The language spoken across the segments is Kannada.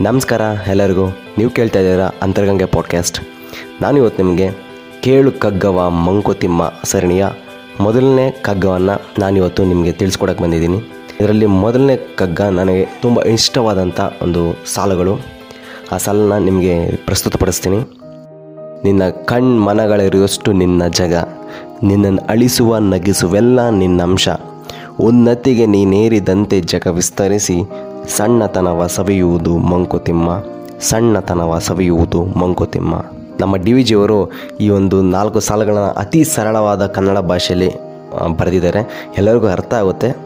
ನಮಸ್ಕಾರ ಎಲ್ಲರಿಗೂ. ನೀವು ಕೇಳ್ತಾ ಇದ್ದೀರಾ ಅಂತರ್ಗಂಗೆ ಪಾಡ್ಕಾಸ್ಟ್ ನಾನಿವತ್ತು ನಿಮಗೆ ಕೇಳು ಕಗ್ಗವ ಮಂಕುತಿಮ್ಮ ಸರಣಿಯ ಮೊದಲನೇ ಕಗ್ಗವನ್ನು ನಾನಿವತ್ತು ನಿಮಗೆ ತಿಳಿಸ್ಕೊಡಕ್ಕೆ ಬಂದಿದ್ದೀನಿ. ಇದರಲ್ಲಿ ಮೊದಲನೇ ಕಗ್ಗ ನನಗೆ ತುಂಬ ಇಷ್ಟವಾದಂಥ ಒಂದು ಸಾಲುಗಳು. ಆ ಸಾಲನ್ನ ನಿಮಗೆ ಪ್ರಸ್ತುತಪಡಿಸ್ತೀನಿ. ನಿನ್ನ ಕಣ್ ಮನಗಳಿರುವಷ್ಟು ನಿನ್ನ ಜಗ, ನಿನ್ನನ್ನು ಅಳಿಸುವ ನಗಿಸುವೆಲ್ಲ ನಿನ್ನ ಅಂಶ ಉನ್ನತಿಗೆ ನೀನೇರಿದಂತೆ ಜಗ ವಿಸ್ತರಿಸಿ ಸಣ್ಣತನವ ಸವಿಯುವುದು ಮಂಕುತಿಮ್ಮ ಸಣ್ಣತನವ ಸವಿಯುವುದು ಮಂಕುತಿಮ್ಮ. ನಮ್ಮ ಡಿ ವಿ ಜಿಯವರು ಈ ಒಂದು ನಾಲ್ಕು ಸಾಲುಗಳನ್ನು ಅತಿ ಸರಳವಾದ ಕನ್ನಡ ಭಾಷೆಯಲ್ಲಿ ಬರೆದಿದ್ದಾರೆ. ಎಲ್ಲರಿಗೂ ಅರ್ಥ ಆಗುತ್ತೆ.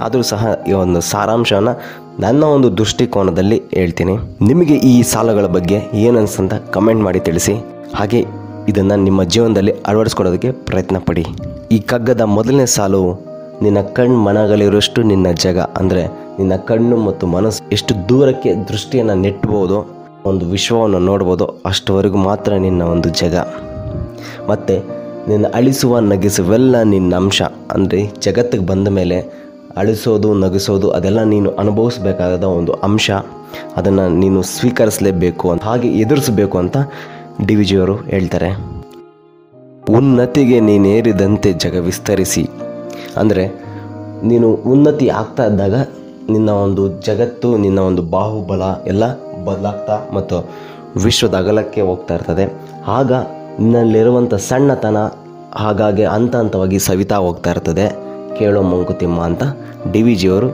ಆದರೂ ಸಹ ಈ ಒಂದು ಸಾರಾಂಶವನ್ನು ನನ್ನ ಒಂದು ದೃಷ್ಟಿಕೋನದಲ್ಲಿ ಹೇಳ್ತೀನಿ. ನಿಮಗೆ ಈ ಸಾಲುಗಳ ಬಗ್ಗೆ ಏನನ್ಸಂತ ಕಮೆಂಟ್ ಮಾಡಿ ತಿಳಿಸಿ. ಹಾಗೆ ಇದನ್ನು ನಿಮ್ಮ ಜೀವನದಲ್ಲಿ ಅಳವಡಿಸ್ಕೊಡೋದಕ್ಕೆ ಪ್ರಯತ್ನ ಪಡಿ. ಈ ಕಗ್ಗದ ಮೊದಲನೇ ಸಾಲು ನಿನ್ನ ಕಣ್ಣು ಮನಗಳಿರುವಷ್ಟು ನಿನ್ನ ಜಗ. ಅಂದರೆ ನಿನ್ನ ಕಣ್ಣು ಮತ್ತು ಮನಸ್ಸು ಎಷ್ಟು ದೂರಕ್ಕೆ ದೃಷ್ಟಿಯನ್ನು ನೆಟ್ಬೋದು ಒಂದು ವಿಶ್ವವನ್ನು ನೋಡ್ಬೋದು, ಅಷ್ಟವರೆಗೂ ಮಾತ್ರ ನಿನ್ನ ಒಂದು ಜಗ. ಮತ್ತು ನಿನ್ನ ಅಳಿಸುವ, ನಗಿಸುವೆಲ್ಲ ನಿನ್ನ ಅಂಶ. ಅಂದರೆ ಜಗತ್ತಿಗೆ ಬಂದ ಮೇಲೆ ಅಳಿಸೋದು, ನಗಿಸೋದು, ಅದೆಲ್ಲ ನೀನು ಅನುಭವಿಸಬೇಕಾದ ಒಂದು ಅಂಶ. ಅದನ್ನು ನೀನು ಸ್ವೀಕರಿಸಲೇಬೇಕು ಅಂತ, ಹಾಗೆ ಎದುರಿಸಬೇಕು ಅಂತ ಡಿ ವಿ ಜಿಯವರು ಹೇಳ್ತಾರೆ. ಉನ್ನತಿಗೆ ನೀನೇರಿದಂತೆ ಜಗ ವಿಸ್ತರಿಸಿ. ಅಂದರೆ ನೀನು ಉನ್ನತಿ ಆಗ್ತಾ ಇದ್ದಾಗ ನಿನ್ನ ಒಂದು ಜಗತ್ತು, ನಿನ್ನ ಒಂದು ಬಾಹುಬಲ ಎಲ್ಲ ಬದಲಾಗ್ತಾ ಮತ್ತು ವಿಶ್ವದ ಅಗಲಕ್ಕೆ ಹೋಗ್ತಾ ಇರ್ತದೆ. ಆಗ ನಿನ್ನಲ್ಲಿರುವಂಥ ಸಣ್ಣತನ ಹಾಗಾಗಿ ಹಂತ ಹಂತವಾಗಿ ಸವಿತಾ ಹೋಗ್ತಾ ಇರ್ತದೆ. ಕೇಳೋ ಮಂಕುತಿಮ್ಮ ಅಂತ ಡಿ ವಿ ಜಿಯವರು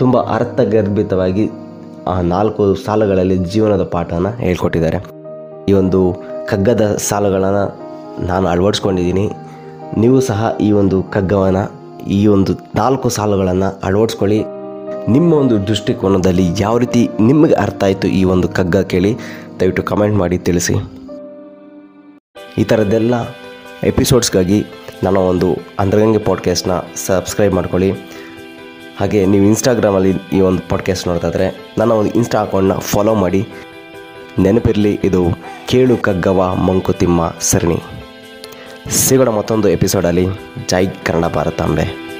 ತುಂಬ ಅರ್ಥಗರ್ಭಿತವಾಗಿ ಆ ನಾಲ್ಕು ಸಾಲುಗಳಲ್ಲಿ ಜೀವನದ ಪಾಠನ ಹೇಳ್ಕೊಟ್ಟಿದ್ದಾರೆ. ಈ ಒಂದು ಕಗ್ಗದ ಸಾಲುಗಳನ್ನು ನಾನು ಅಳವಡಿಸ್ಕೊಂಡಿದ್ದೀನಿ. ನೀವು ಸಹ ಈ ಒಂದು ಕಗ್ಗವನ್ನು ಈ ಒಂದು ನಾಲ್ಕು ಸಾಲುಗಳನ್ನು ಅಳವಡಿಸ್ಕೊಳ್ಳಿ. ನಿಮ್ಮ ಒಂದು ದೃಷ್ಟಿಕೋನದಲ್ಲಿ ಯಾವ ರೀತಿ ನಿಮಗೆ ಅರ್ಥ ಆಯಿತು ಈ ಒಂದು ಕಗ್ಗ ಕೇಳಿ, ದಯವಿಟ್ಟು ಕಮೆಂಟ್ ಮಾಡಿ ತಿಳಿಸಿ. ಈ ಥರದ್ದೆಲ್ಲ ಎಪಿಸೋಡ್ಸ್ಗಾಗಿ ನನ್ನ ಒಂದು ಅಂದ್ರಗಂಗೆ ಪಾಡ್ಕಾಸ್ಟ್ನ ಸಬ್ಸ್ಕ್ರೈಬ್ ಮಾಡ್ಕೊಳ್ಳಿ. ಹಾಗೆ ನೀವು ಇನ್ಸ್ಟಾಗ್ರಾಮಲ್ಲಿ ಈ ಒಂದು ಪಾಡ್ಕಾಸ್ಟ್ ನೋಡ್ತಾಯಿದ್ರೆ ನನ್ನ ಒಂದು ಇನ್ಸ್ಟಾ ಅಕೌಂಟ್ನ ಫಾಲೋ ಮಾಡಿ. ನೆನಪಿರಲಿ, ಇದು ಕೇಳು ಕಗ್ಗವ ಮಂಕುತಿಮ್ಮ ಸರಣಿ. ಸಿಗೋಣ ಮತ್ತೊಂದು ಎಪಿಸೋಡಲ್ಲಿ ಜೈ ಕನ್ನಡ ಭಾರತಾಂಬೆ